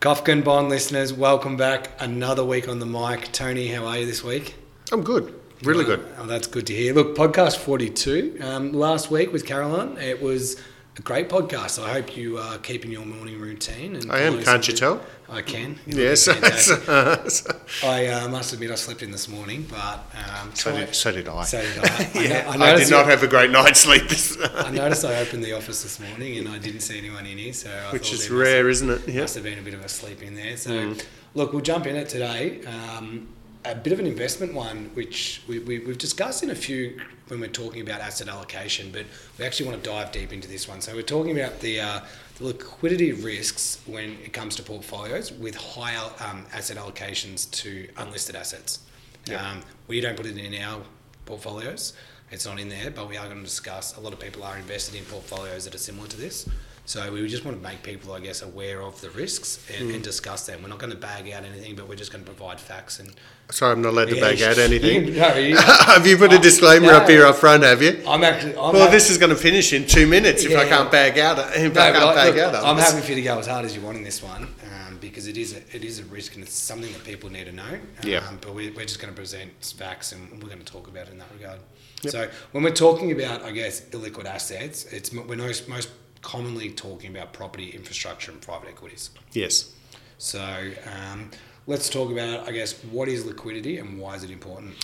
Kofkin Bond listeners, welcome back. Another week on the mic. Tony, how are you this week? I'm good. Really good. Oh, that's good to hear. Look, podcast 42. Um, last week with Caroline, it was a great podcast. I hope you are keeping your morning routine. And I am, can't you tell? I can. Yes. I uh, must admit I slept in this morning, but um, so, did, so did I. So did I. yeah, I, I, I did not have a great night's sleep. This I noticed I opened the office this morning and I didn't see anyone in here, so I which is rare, have, isn't it? Yeah. Must have been a bit of a sleep in there. So, mm. look, we'll jump in it today. Um, a bit of an investment one, which we, we, have discussed in a few when we're talking about asset allocation, but we actually want to dive deep into this one. So we're talking about the, uh, the liquidity risks when it comes to portfolios with higher um, asset allocations to unlisted assets. Yep. Um, we don't put it in our portfolios. It's not in there, but we are going to discuss. A lot of people are invested in portfolios that are similar to this. So we just want to make people, I guess, aware of the risks and, mm. and discuss them. We're not going to bag out anything, but we're just going to provide facts and. Sorry, I'm not allowed to yeah, bag out anything. You, no, you, have you put a disclaimer no, up here up front? Have you? I'm actually. I'm well, this is going to finish in two minutes if yeah, I can't bag out. If no, I can't bag look, out. I'm happy for you to go as hard as you want in this one um, because it is a, it is a risk and it's something that people need to know. Um, yeah. But we, we're just going to present facts and we're going to talk about it in that regard. Yep. So when we're talking about, I guess, illiquid assets, it's we're most most commonly talking about property infrastructure and private equities. Yes. So um, let's talk about, I guess, what is liquidity and why is it important?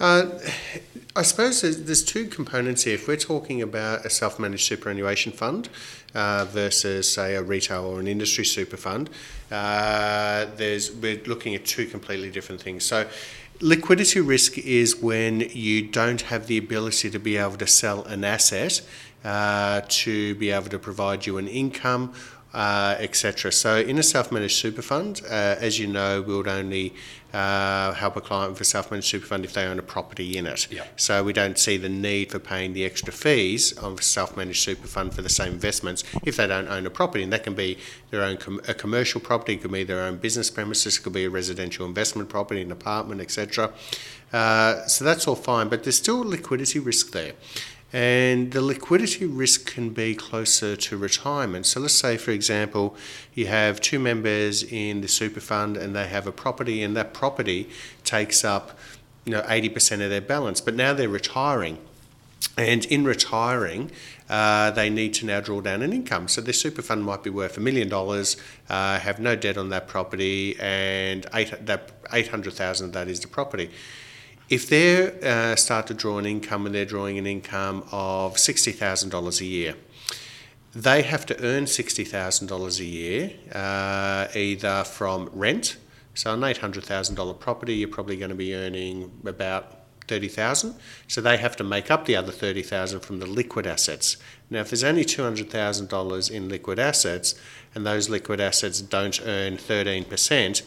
Uh, I suppose there's, there's, two components here. If we're talking about a self managed superannuation fund uh, versus, say, a retail or an industry super fund, uh, there's, we're looking at two completely different things. So, liquidity risk is when you don't have the ability to be able to sell an asset uh, to be able to provide you an income, uh, etc. So, in a self managed super fund, uh, as you know, we would only uh, help a client with a self managed super fund if they own a property in it. Yeah. So, we don't see the need for paying the extra fees of a self managed super fund for the same investments if they don't own a property. And that can be their own com- a commercial property, it could be their own business premises, it could be a residential investment property, an apartment, etc. Uh, so, that's all fine, but there's still a liquidity risk there and the liquidity risk can be closer to retirement. So let's say, for example, you have two members in the super fund and they have a property, and that property takes up you know 80% of their balance, but now they're retiring. And in retiring, uh, they need to now draw down an income. So their super fund might be worth a million dollars, uh, have no debt on that property, and eight, that 800,000 of that is the property. If they uh, start to draw an income and they're drawing an income of $60,000 a year, they have to earn $60,000 a year uh, either from rent. So, an $800,000 property, you're probably going to be earning about 30,000. So they have to make up the other 30,000 from the liquid assets. Now if there's only $200,000 in liquid assets and those liquid assets don't earn 13%,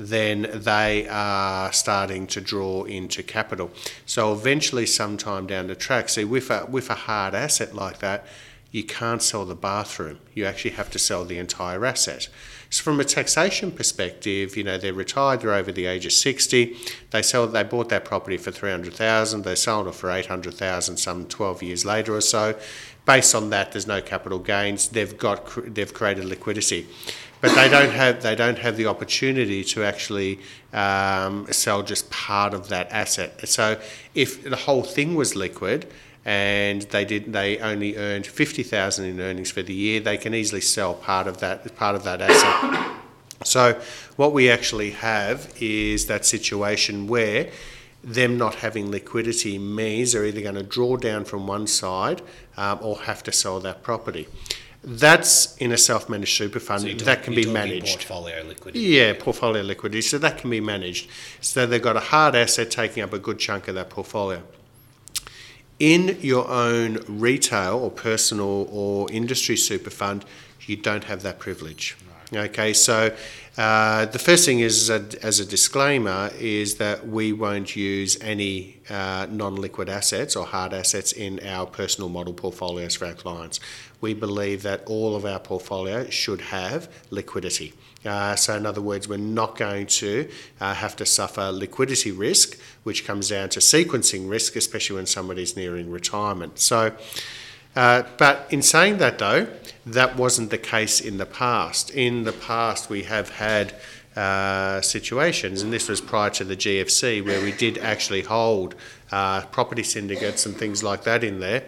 then they are starting to draw into capital. So eventually, sometime down the track, see with a with a hard asset like that, you can't sell the bathroom. You actually have to sell the entire asset. So from a taxation perspective, you know they're retired, they're over the age of sixty. They sell, they bought that property for three hundred thousand. They sold it for eight hundred thousand some twelve years later or so. Based on that, there's no capital gains. They've got they've created liquidity but they don't have they don't have the opportunity to actually um, sell just part of that asset. So if the whole thing was liquid and they did they only earned fifty thousand in earnings for the year, they can easily sell part of that part of that asset. So what we actually have is that situation where them not having liquidity means they're either going to draw down from one side um, or have to sell that property. That's in a self-managed super fund. So that can be managed. Portfolio liquidity. Yeah, portfolio liquidity. So that can be managed. So they've got a hard asset taking up a good chunk of that portfolio. In your own retail or personal or industry super fund, you don't have that privilege. Okay, so uh, the first thing is, as a, as a, disclaimer, is that we won't use any uh, non-liquid assets or hard assets in our personal model portfolios for our clients. We believe that all of our portfolio should have liquidity. Uh, so, in other words, we're not going to uh, have to suffer liquidity risk, which comes down to sequencing risk, especially when somebody's nearing retirement. So, Uh, but in saying that, though, that wasn't the case in the past. In the past, we have had uh, situations, and this was prior to the GFC, where we did actually hold uh, property syndicates and things like that in there.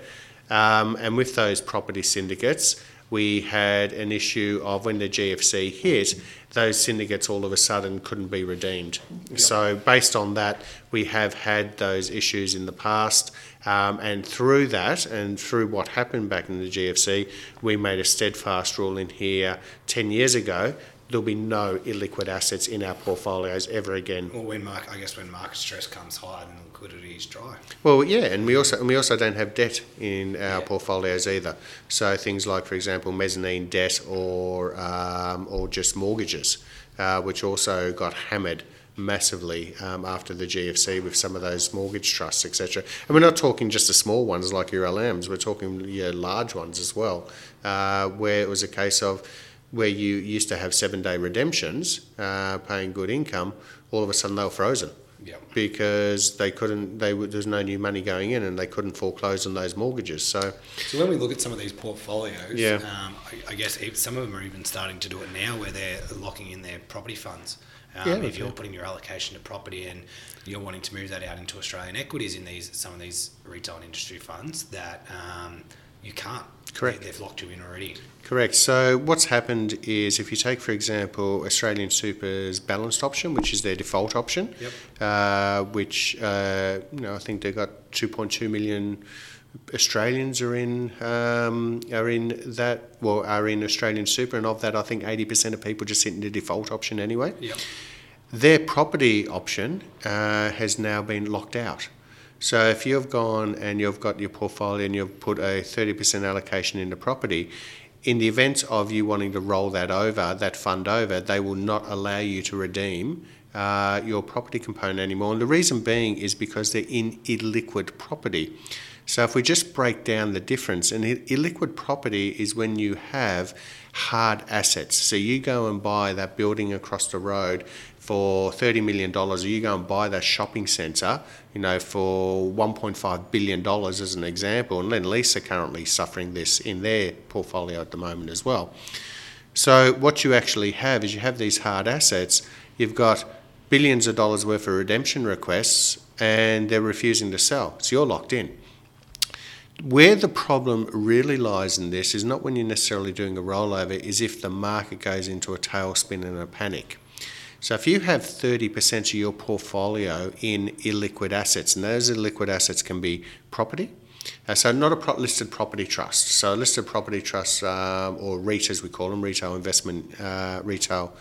Um, and with those property syndicates, we had an issue of when the GFC hit, those syndicates all of a sudden couldn't be redeemed. Yep. So, based on that, we have had those issues in the past. Um, and through that, and through what happened back in the GFC, we made a steadfast rule in here 10 years ago there'll be no illiquid assets in our portfolios ever again. Well, when market, I guess when market stress comes high, then liquidity is dry. Well, yeah, and we also and we also don't have debt in our yeah. portfolios either. So things like, for example, mezzanine debt or um, or just mortgages, uh, which also got hammered massively um, after the GFC with some of those mortgage trusts, etc. And we're not talking just the small ones like your LMs, we're talking yeah, large ones as well, uh, where it was a case of where you used to have seven day redemptions, uh, paying good income, all of a sudden they were frozen. Yep. Because they couldn't, they there's no new money going in, and they couldn't foreclose on those mortgages. So, so when we look at some of these portfolios, yeah. Um, I, I, guess some of them are even starting to do it now, where they're locking in their property funds. Um, yeah, if you're putting your allocation to property and you're wanting to move that out into Australian equities in these some of these retail and industry funds, that um, you can't. Correct. They, have locked you in already. Correct. So what's happened is if you take, for example, Australian Super's balanced option, which is their default option, yep. uh, which uh, you know I think they've got 2.2 million Australians are in um, are in that well are in Australian Super, and of that I think 80% of people just sit in the default option anyway. Yep. Their property option uh, has now been locked out. So if you've gone and you've got your portfolio and you've put a 30% allocation into property, in the event of you wanting to roll that over, that fund over, they will not allow you to redeem uh, your property component anymore. And the reason being is because they're in illiquid property. So if we just break down the difference, and illiquid property is when you have hard assets. So you go and buy that building across the road for $30 million, or you go and buy that shopping centre, you know, for $1.5 billion as an example, and Lendlease are currently suffering this in their portfolio at the moment as well. So what you actually have is you have these hard assets, you've got billions of dollars worth of redemption requests, and they're refusing to sell. So you're locked in. Where the problem really lies in this is not when you're necessarily doing a rollover, is if the market goes into a tailspin and a panic. So if you have 30% of your portfolio in illiquid assets, and those illiquid assets can be property, uh, so not a pro- listed property trust. So listed property trusts, um, or REIT as we call them, retail investment, uh, retail,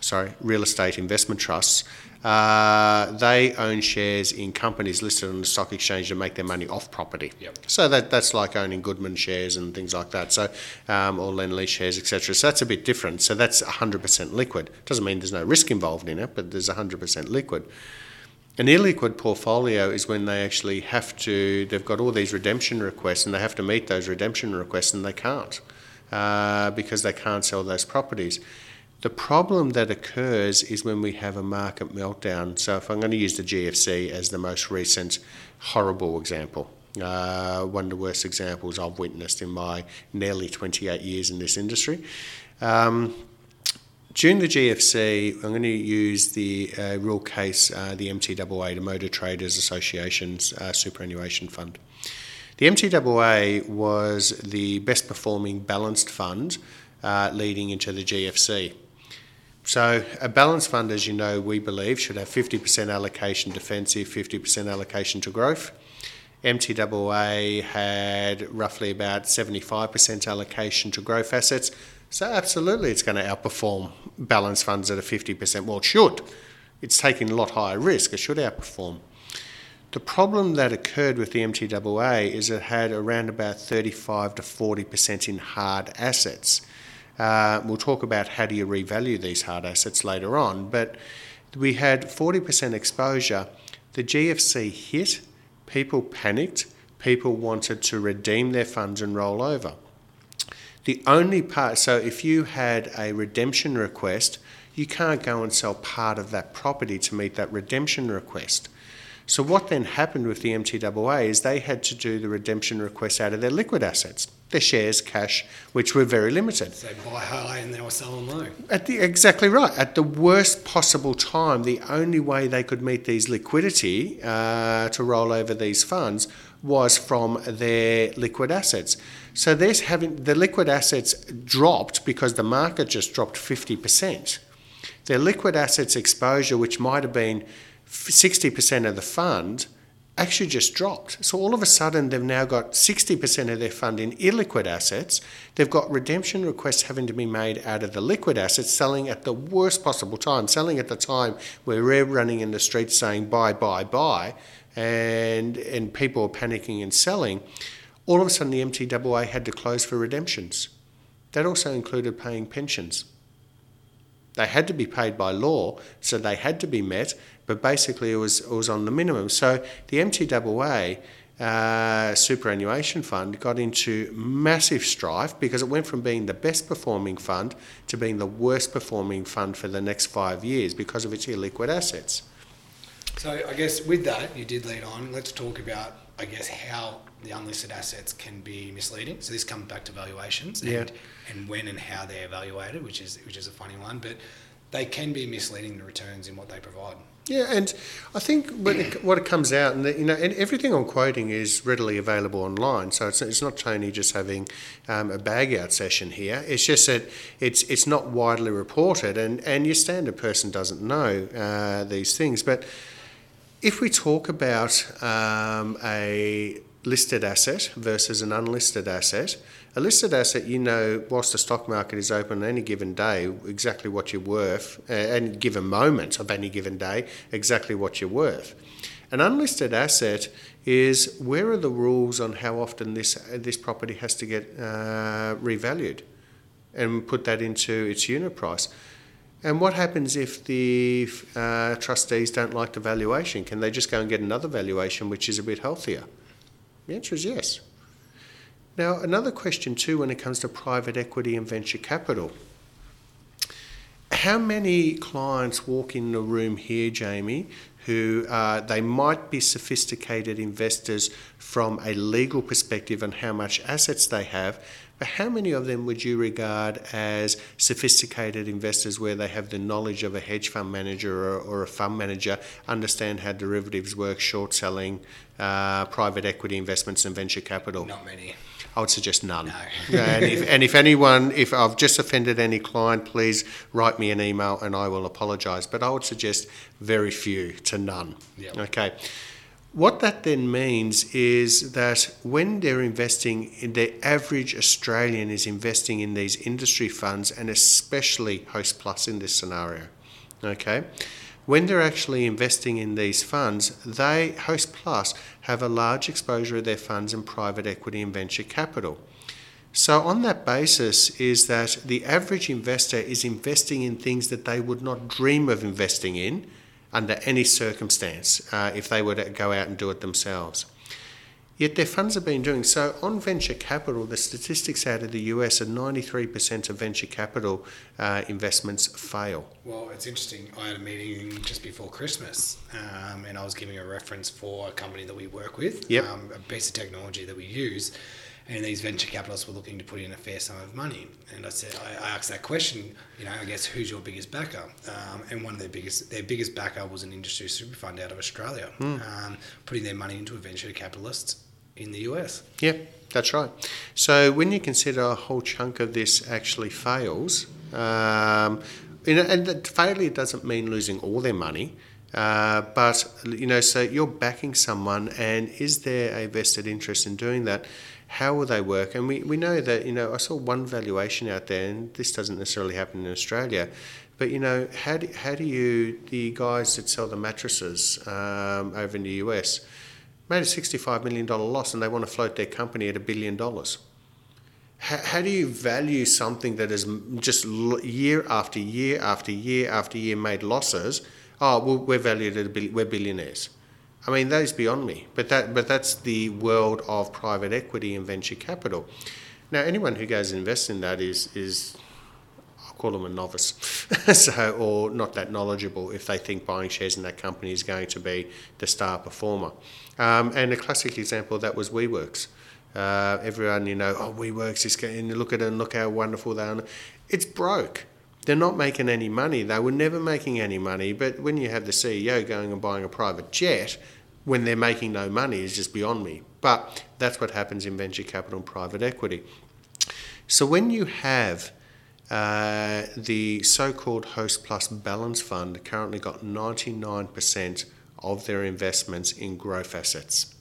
sorry, real estate investment trusts, uh, they own shares in companies listed on the stock exchange to make their money off property. Yep. So that that's like owning Goodman shares and things like that. So um, or Lendlease shares, etc. So that's a bit different. So that's 100% liquid. Doesn't mean there's no risk involved in it, but there's 100% liquid. An illiquid portfolio is when they actually have to. They've got all these redemption requests and they have to meet those redemption requests and they can't uh, because they can't sell those properties. The problem that occurs is when we have a market meltdown. So, if I'm going to use the GFC as the most recent horrible example, uh, one of the worst examples I've witnessed in my nearly 28 years in this industry. Um, during the GFC, I'm going to use the uh, real case, uh, the MTAA, the Motor Traders Association's uh, superannuation fund. The MTAA was the best performing balanced fund uh, leading into the GFC. So, a balanced fund, as you know, we believe should have 50% allocation defensive, 50% allocation to growth. MTAA had roughly about 75% allocation to growth assets. So, absolutely, it's going to outperform balanced funds at a 50%. Well, it should. It's taking a lot higher risk. It should outperform. The problem that occurred with the MTAA is it had around about 35 to 40% in hard assets. Uh, we'll talk about how do you revalue these hard assets later on, but we had 40% exposure. The GFC hit, people panicked, people wanted to redeem their funds and roll over. The only part, so if you had a redemption request, you can't go and sell part of that property to meet that redemption request. So what then happened with the MTAA is they had to do the redemption request out of their liquid assets, their shares, cash, which were very limited. So buy high and they were selling low. At the, exactly right. At the worst possible time, the only way they could meet these liquidity uh, to roll over these funds was from their liquid assets. So there's having the liquid assets dropped because the market just dropped 50%. Their liquid assets exposure, which might have been 60% of the fund actually just dropped. So all of a sudden, they've now got 60% of their fund in illiquid assets. They've got redemption requests having to be made out of the liquid assets, selling at the worst possible time, selling at the time where we're running in the streets saying buy, buy, buy, and, and people are panicking and selling. All of a sudden, the MTAA had to close for redemptions. That also included paying pensions. They had to be paid by law, so they had to be met, but basically it was, it was on the minimum. So the MTAA uh, superannuation fund got into massive strife because it went from being the best performing fund to being the worst performing fund for the next five years because of its illiquid assets. So I guess with that, you did lead on. Let's talk about, I guess, how the unlisted assets can be misleading. So this comes back to valuations and, Yeah. and when and how they're evaluated, which is which is a funny one, but they can be misleading the returns in what they provide. Yeah, and I think it, what it comes out, and you know, and everything I'm quoting is readily available online. So it's, it's not Tony just having um, a bag out session here. It's just that it's it's not widely reported, and and your standard person doesn't know uh, these things. But if we talk about um, a listed asset versus an unlisted asset, a listed asset, you know, whilst the stock market is open on any given day, exactly what you're worth, uh, any given moment of any given day, exactly what you're worth. An unlisted asset is where are the rules on how often this this property has to get uh, revalued, and put that into its unit price. And what happens if the uh, trustees don't like the valuation? Can they just go and get another valuation which is a bit healthier? The answer is yes. Now, another question too when it comes to private equity and venture capital. How many clients walk in the room here, Jamie, who uh, they might be sophisticated investors from a legal perspective and how much assets they have, but how many of them would you regard as sophisticated investors where they have the knowledge of a hedge fund manager or, or a fund manager, understand how derivatives work, short selling, uh, private equity investments, and venture capital? Not many. I would suggest none. No. and, if, and if anyone, if I've just offended any client, please write me an email and I will apologise. But I would suggest very few to none. Yep. Okay. What that then means is that when they're investing, in the average Australian is investing in these industry funds and especially Host Plus in this scenario. Okay. When they're actually investing in these funds, they, Host Plus, have a large exposure of their funds in private equity and venture capital. So, on that basis, is that the average investor is investing in things that they would not dream of investing in under any circumstance uh, if they were to go out and do it themselves. Yet their funds have been doing so. On venture capital, the statistics out of the US are 93% of venture capital uh, investments fail. Well, it's interesting. I had a meeting just before Christmas, um, and I was giving a reference for a company that we work with, Yep. um, a piece of technology that we use, and these venture capitalists were looking to put in a fair sum of money. And I said, I, I asked that question, you know, I guess who's your biggest backer? Um, and one of their biggest, their biggest backer was an industry super fund out of Australia, um, putting their money into a venture capitalist in the US. Yeah, that's right. So when you consider a whole chunk of this actually fails, um, you know, and that failure doesn't mean losing all their money. Uh, but you know, so you're backing someone, and is there a vested interest in doing that? How will they work? And we, we know that you know I saw one valuation out there, and this doesn't necessarily happen in Australia, but you know how do, how do you the guys that sell the mattresses um, over in the US made a $65 million loss and they want to float their company at a billion dollars. How, how do you value something that has just year after year after year after year made losses? Oh, well, we're valued at a bill- we're billionaires. I mean, that is beyond me. But that, but that's the world of private equity and venture capital. Now, anyone who goes and invests in that is is I call them a novice, so or not that knowledgeable if they think buying shares in that company is going to be the star performer. Um, and a classic example of that was WeWorks. Uh, everyone, you know, oh, WeWorks is getting, look at it and look how wonderful they are. It's broke. They're not making any money. They were never making any money. But when you have the CEO going and buying a private jet, when they're making no money is just beyond me. But that's what happens in venture capital and private equity. So when you have uh, the so-called Host Plus Balance Fund currently got 99% of their investments in growth assets.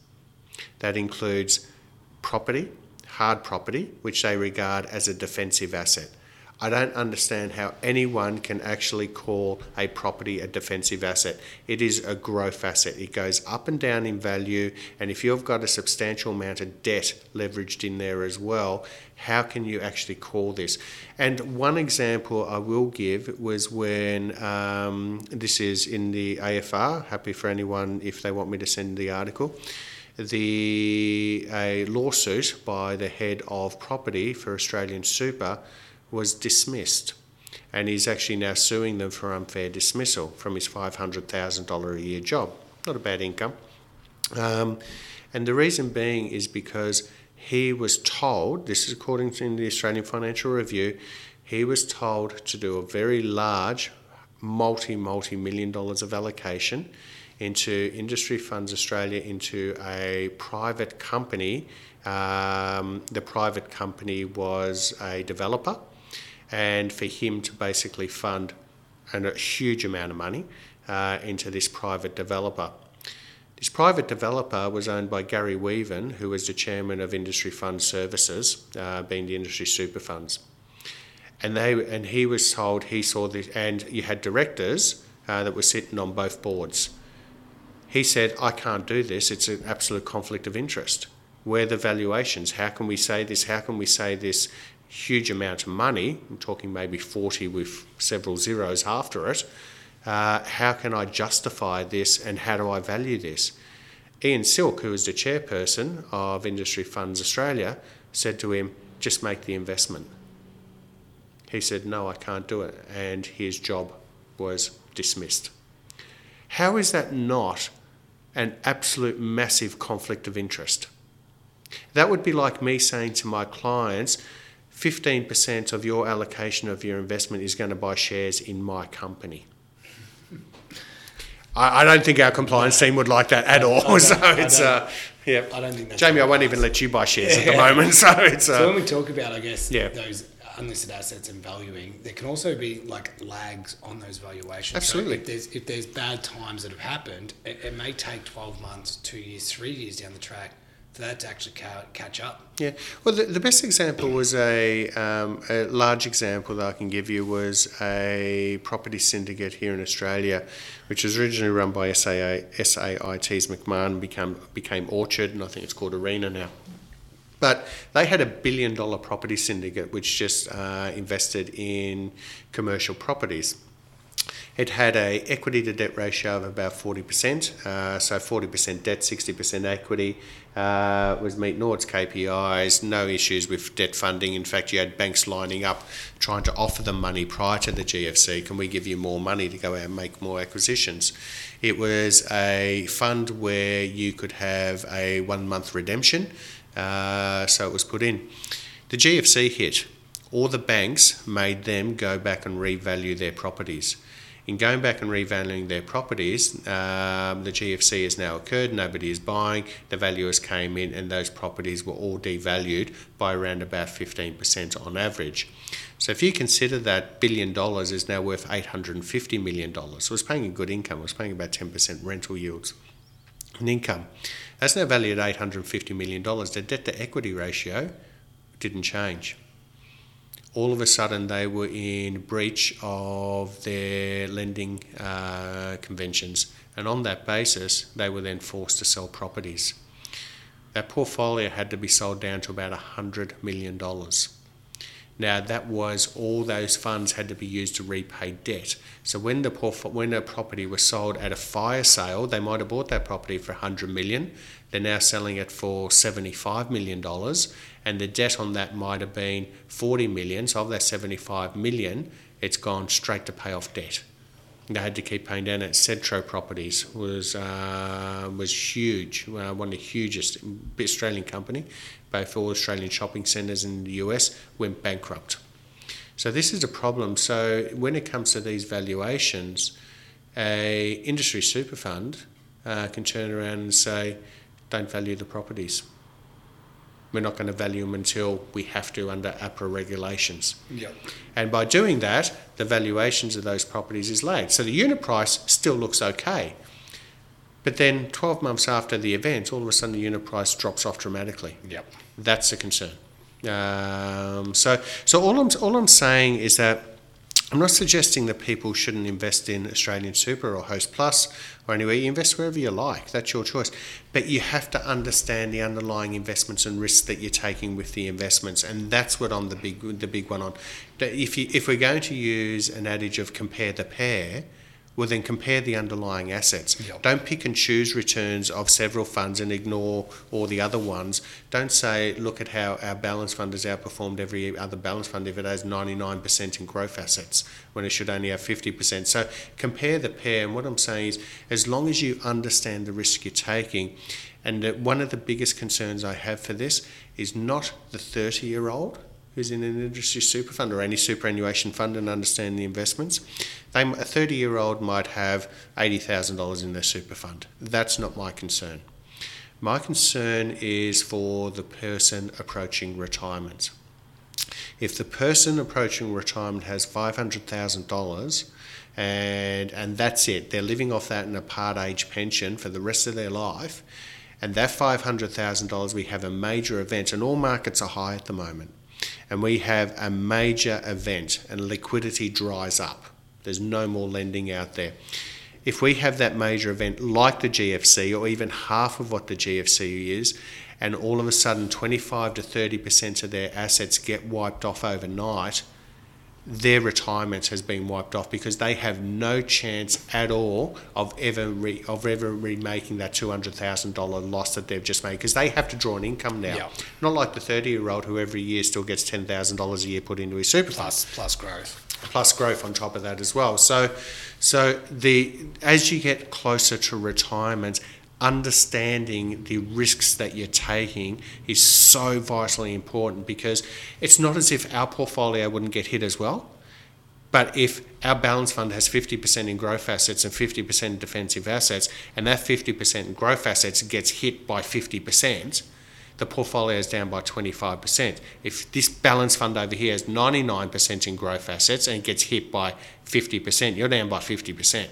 That includes property, hard property, which they regard as a defensive asset. I don't understand how anyone can actually call a property a defensive asset. It is a growth asset. It goes up and down in value, and if you've got a substantial amount of debt leveraged in there as well, how can you actually call this? And one example I will give was when um, this is in the AFR. Happy for anyone if they want me to send the article the a lawsuit by the head of property for Australian Super was dismissed. And he's actually now suing them for unfair dismissal from his $500,000 a year job. Not a bad income. Um, and the reason being is because he was told, this is according to the Australian Financial Review, he was told to do a very large, multi, multi million dollars of allocation into Industry Funds Australia into a private company. Um, the private company was a developer and for him to basically fund a huge amount of money uh, into this private developer. This private developer was owned by Gary Weaven, who was the chairman of Industry Fund Services, uh, being the industry super funds. And they and he was told he saw this, and you had directors uh, that were sitting on both boards. He said, "I can't do this. It's an absolute conflict of interest. Where the valuations? How can we say this? How can we say this huge amount of money, I'm talking maybe 40 with several zeros after it, uh, how can I justify this and how do I value this? Ian Silk, who is the chairperson of Industry Funds Australia, said to him, just make the investment. He said, no, I can't do it, and his job was dismissed. How is that not an absolute massive conflict of interest? That would be like me saying to my clients, 15% of your allocation of your investment is going to buy shares in my company. I, I don't think our compliance team would like that at all. So it's, uh, yeah. I don't think that's Jamie, I won't even let you buy shares at the moment. So it's. Uh, So when we talk about, I guess, Yeah. those unlisted assets and valuing, there can also be like lags on those valuations. So Absolutely. if there's if there's bad times that have happened, it, it may take twelve months, two years, three years down the track that to actually ca- catch up. Yeah, well, the, the best example was a, um, a large example that I can give you was a property syndicate here in Australia, which was originally run by SAA, SAIT's McMahon, become, became Orchard, and I think it's called Arena now. But they had a billion dollar property syndicate which just uh, invested in commercial properties. It had a equity to debt ratio of about 40%, uh, so 40% debt, 60% equity, uh, was meeting all its KPIs, no issues with debt funding. In fact, you had banks lining up trying to offer them money prior to the GFC. Can we give you more money to go out and make more acquisitions? It was a fund where you could have a one month redemption, uh, so it was put in. The GFC hit. All the banks made them go back and revalue their properties in going back and revaluing their properties, um, the GFC has now occurred, nobody is buying, the valuers came in, and those properties were all devalued by around about 15% on average. So if you consider that billion dollars is now worth $850 million, so it was paying a good income, it was paying about 10% rental yields and income. That's now valued at $850 million. The debt to equity ratio didn't change all of a sudden they were in breach of their lending uh, conventions, and on that basis, they were then forced to sell properties. That portfolio had to be sold down to about $100 million. Now, that was all those funds had to be used to repay debt. So, when the porf- when a property was sold at a fire sale, they might have bought that property for 100 million. They're now selling it for 75 million dollars, and the debt on that might have been 40 million. So, of that 75 million, it's gone straight to pay off debt. They had to keep paying down it. Centro Properties was uh, was huge, uh, one of the hugest Australian company, both all Australian shopping centres in the US went bankrupt. So this is a problem. So when it comes to these valuations, a industry super fund uh, can turn around and say, "Don't value the properties." We're not going to value them until we have to under APRA regulations. Yep. And by doing that, the valuations of those properties is laid. So the unit price still looks okay. But then 12 months after the event, all of a sudden the unit price drops off dramatically. Yep. That's a concern. Um, so, so all I'm, all I'm saying is that I'm not suggesting that people shouldn't invest in Australian Super or Host Plus or anywhere. You invest wherever you like. That's your choice. But you have to understand the underlying investments and risks that you're taking with the investments, and that's what I'm the big the big one on. If you if we're going to use an adage of compare the pair, well then compare the underlying assets. Yep. Don't pick and choose returns of several funds and ignore all the other ones. Don't say, look at how our balance fund has outperformed every other balance fund if it has 99% in growth assets when it should only have 50%. So compare the pair. And what I'm saying is, as long as you understand the risk you're taking, and uh, one of the biggest concerns I have for this is not the 30 year old who's in an industry super fund or any superannuation fund and understand the investments. They, a 30 year old might have $80,000 in their super fund. That's not my concern. My concern is for the person approaching retirement. If the person approaching retirement has $500,000 and, and that's it, they're living off that in a part age pension for the rest of their life, and that $500,000 we have a major event, and all markets are high at the moment and we have a major event and liquidity dries up. There's no more lending out there. If we have that major event like the GFC or even half of what the GFC is, and all of a sudden 25 to 30% of their assets get wiped off overnight, their retirement has been wiped off because they have no chance at all of ever re, of ever remaking that two hundred thousand dollar loss that they've just made because they have to draw an income now. Yeah. Not like the thirty year old who every year still gets ten thousand dollars a year put into his super fund Plus plus growth. plus growth on top of that as well. So, so the as you get closer to retirement, understanding the risks that you're taking is so vitally important because it's not as if our portfolio wouldn't get hit as well. But if our balance fund has 50% in growth assets and 50% in defensive assets, and that 50% in growth assets gets hit by 50%, the portfolio is down by 25%. If this balance fund over here has 99% in growth assets and gets hit by 50%, you're down by 50%.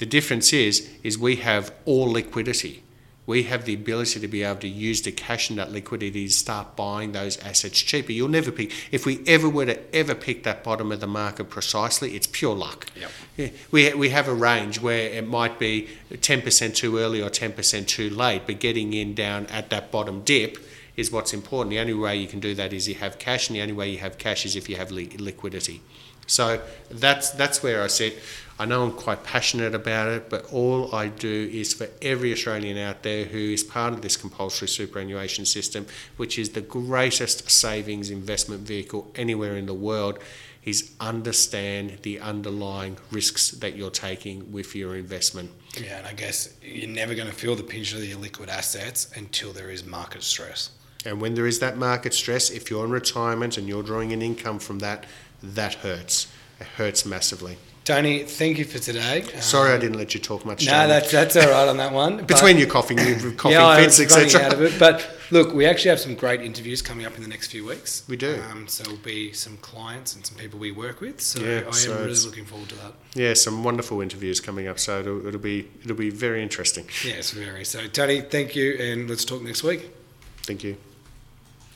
The difference is, is we have all liquidity. We have the ability to be able to use the cash and that liquidity to start buying those assets cheaper. You'll never pick. If we ever were to ever pick that bottom of the market precisely, it's pure luck. Yep. Yeah, we, we have a range where it might be 10% too early or 10% too late, but getting in down at that bottom dip is what's important. The only way you can do that is you have cash, and the only way you have cash is if you have li- liquidity. So that's that's where I sit. I know I'm quite passionate about it, but all I do is for every Australian out there who is part of this compulsory superannuation system, which is the greatest savings investment vehicle anywhere in the world, is understand the underlying risks that you're taking with your investment. Yeah, and I guess you're never going to feel the pinch of your liquid assets until there is market stress. And when there is that market stress, if you're in retirement and you're drawing an income from that, that hurts. It hurts massively. Tony, thank you for today. Sorry, I Um, didn't let you talk much. No, that's that's all right on that one. between your coughing, your coughing yeah, I fits, etc. out of it. But look, we actually have some great interviews coming up in the next few weeks. We do. Um, so there'll be some clients and some people we work with. So Yeah, I am so really looking forward to that. Yeah, some wonderful interviews coming up, so it'll, it'll be it'll be very interesting. Yes, very. So Tony, thank you, and let's talk next week. Thank you.